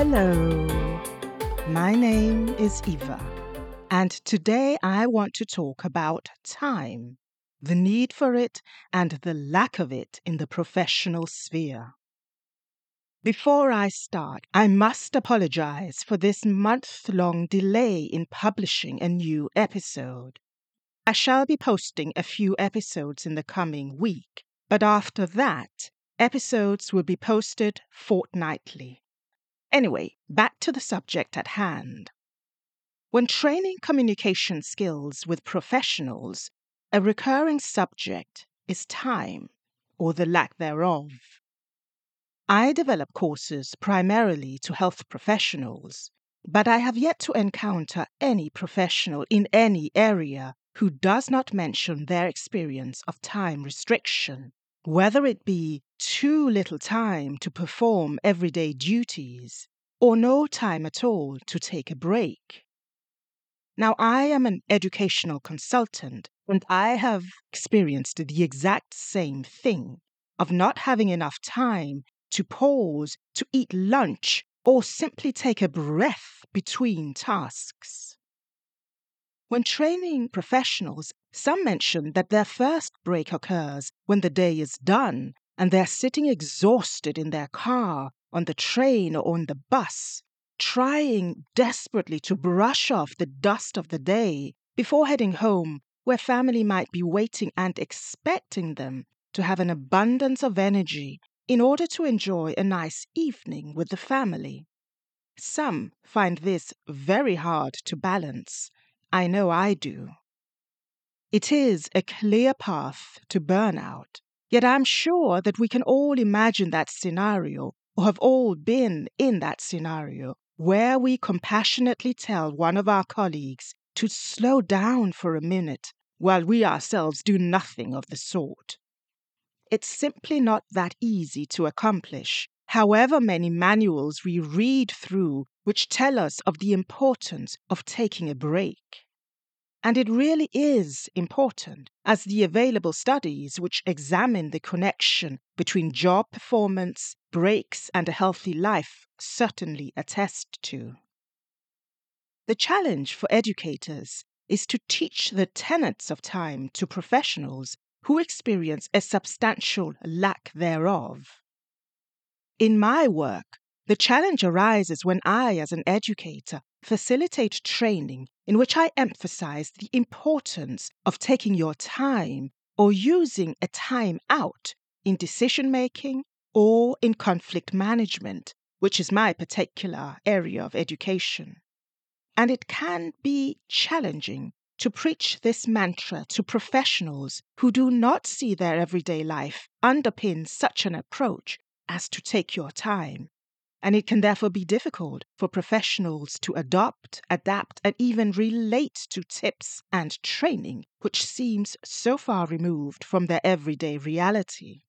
Hello, my name is Eva, and today I want to talk about time, the need for it, and the lack of it in the professional sphere. Before I start, I must apologize for this month long delay in publishing a new episode. I shall be posting a few episodes in the coming week, but after that, episodes will be posted fortnightly. Anyway, back to the subject at hand. When training communication skills with professionals, a recurring subject is time, or the lack thereof. I develop courses primarily to health professionals, but I have yet to encounter any professional in any area who does not mention their experience of time restriction, whether it be too little time to perform everyday duties or no time at all to take a break. Now, I am an educational consultant and I have experienced the exact same thing of not having enough time to pause, to eat lunch, or simply take a breath between tasks. When training professionals, some mention that their first break occurs when the day is done and they're sitting exhausted in their car, on the train, or on the bus, trying desperately to brush off the dust of the day before heading home, where family might be waiting and expecting them to have an abundance of energy in order to enjoy a nice evening with the family. Some find this very hard to balance. I know I do. It is a clear path to burnout, yet I'm sure that we can all imagine that scenario or have all been in that scenario where we compassionately tell one of our colleagues to slow down for a minute while we ourselves do nothing of the sort. It's simply not that easy to accomplish, however many manuals we read through which tell us of the importance of taking a break. And it really is important, as the available studies which examine the connection between job performance, breaks, and a healthy life certainly attest to. The challenge for educators is to teach the tenets of time to professionals who experience a substantial lack thereof. In my work, the challenge arises when I, as an educator, facilitate training in which I emphasize the importance of taking your time or using a time out in decision making or in conflict management, which is my particular area of education. And it can be challenging to preach this mantra to professionals who do not see their everyday life underpin such an approach as to take your time. And it can therefore be difficult for professionals to adopt, adapt, and even relate to tips and training which seems so far removed from their everyday reality.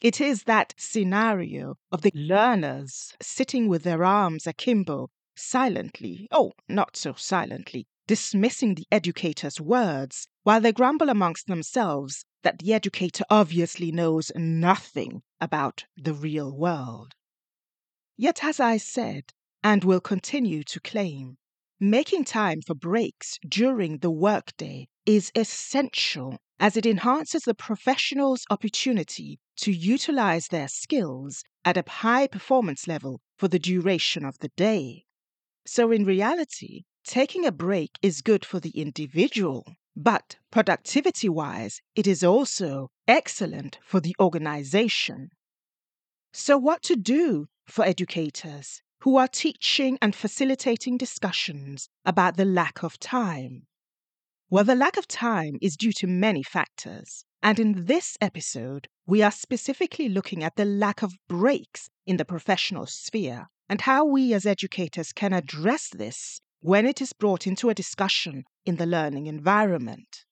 It is that scenario of the learners sitting with their arms akimbo, silently, oh, not so silently, dismissing the educator's words, while they grumble amongst themselves that the educator obviously knows nothing about the real world. Yet, as I said, and will continue to claim, making time for breaks during the workday is essential as it enhances the professional's opportunity to utilize their skills at a high performance level for the duration of the day. So, in reality, Taking a break is good for the individual, but productivity wise, it is also excellent for the organization. So, what to do for educators who are teaching and facilitating discussions about the lack of time? Well, the lack of time is due to many factors. And in this episode, we are specifically looking at the lack of breaks in the professional sphere and how we as educators can address this when it is brought into a discussion in the learning environment.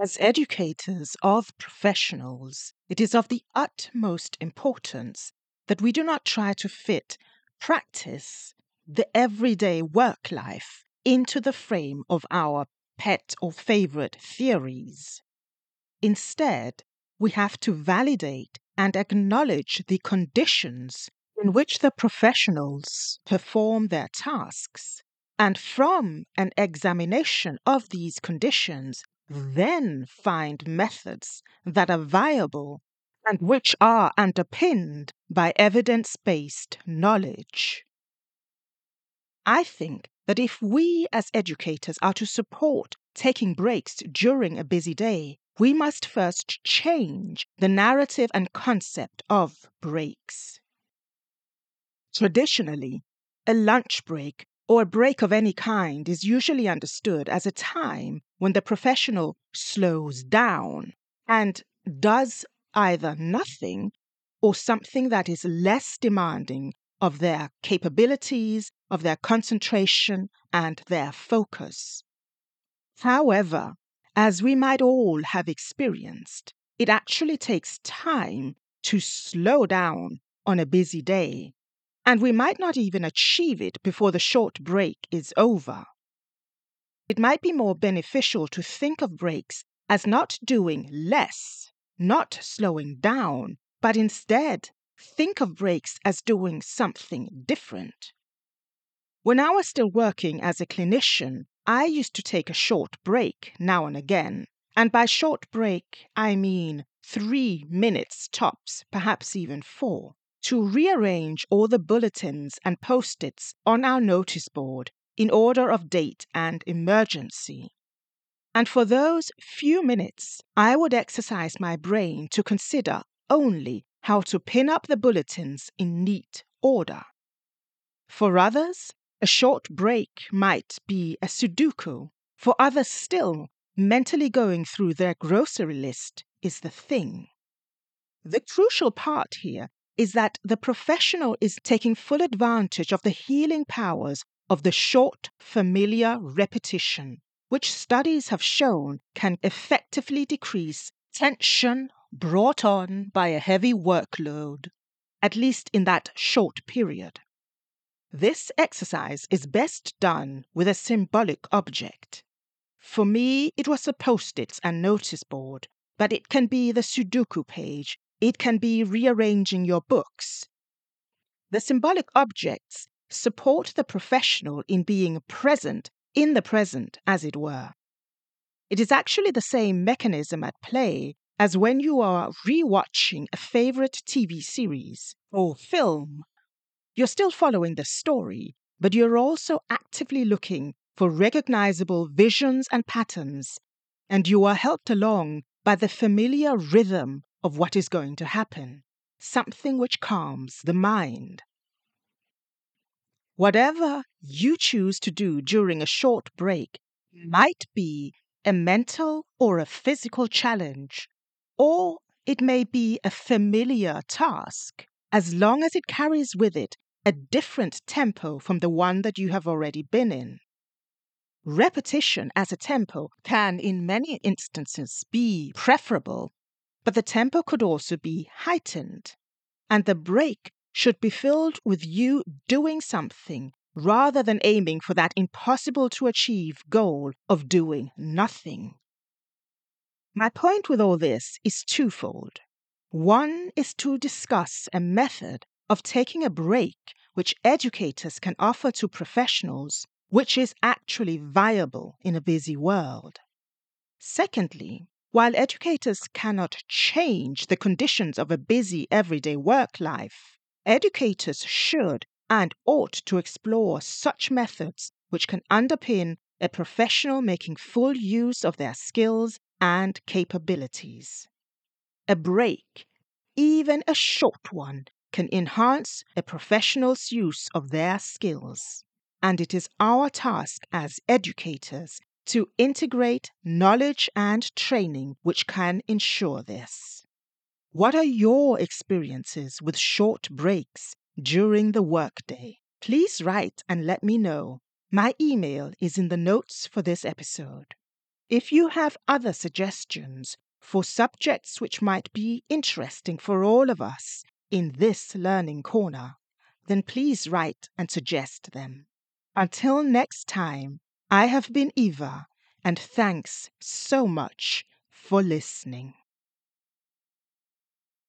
As educators of professionals, it is of the utmost importance that we do not try to fit practice, the everyday work life, into the frame of our pet or favorite theories. Instead, we have to validate and acknowledge the conditions in which the professionals perform their tasks, and from an examination of these conditions, then find methods that are viable and which are underpinned by evidence based knowledge. I think that if we as educators are to support taking breaks during a busy day, we must first change the narrative and concept of breaks. Traditionally, a lunch break or a break of any kind is usually understood as a time when the professional slows down and does either nothing or something that is less demanding of their capabilities, of their concentration, and their focus. However, as we might all have experienced, it actually takes time to slow down on a busy day, and we might not even achieve it before the short break is over. It might be more beneficial to think of breaks as not doing less, not slowing down, but instead think of breaks as doing something different. When I was still working as a clinician, I used to take a short break now and again. And by short break, I mean three minutes tops, perhaps even four, to rearrange all the bulletins and post its on our notice board in order of date and emergency. And for those few minutes, I would exercise my brain to consider only how to pin up the bulletins in neat order. For others, a short break might be a Sudoku. For others still, mentally going through their grocery list is the thing. The crucial part here is that the professional is taking full advantage of the healing powers of the short, familiar repetition, which studies have shown can effectively decrease tension brought on by a heavy workload, at least in that short period. This exercise is best done with a symbolic object. For me, it was the post its and notice board, but it can be the Sudoku page, it can be rearranging your books. The symbolic objects support the professional in being present in the present, as it were. It is actually the same mechanism at play as when you are rewatching a favorite TV series or oh. film you're still following the story, but you're also actively looking for recognizable visions and patterns, and you are helped along by the familiar rhythm of what is going to happen, something which calms the mind. Whatever you choose to do during a short break might be a mental or a physical challenge, or it may be a familiar task, as long as it carries with it a different tempo from the one that you have already been in. Repetition as a tempo can, in many instances, be preferable, but the tempo could also be heightened, and the break should be filled with you doing something rather than aiming for that impossible to achieve goal of doing nothing. My point with all this is twofold. One is to discuss a method of taking a break which educators can offer to professionals, which is actually viable in a busy world. Secondly, while educators cannot change the conditions of a busy everyday work life, educators should and ought to explore such methods which can underpin a professional making full use of their skills and capabilities. A break, even a short one, can enhance a professional's use of their skills. And it is our task as educators to integrate knowledge and training which can ensure this. What are your experiences with short breaks during the workday? Please write and let me know. My email is in the notes for this episode. If you have other suggestions for subjects which might be interesting for all of us, in this learning corner, then please write and suggest them. Until next time, I have been Eva, and thanks so much for listening.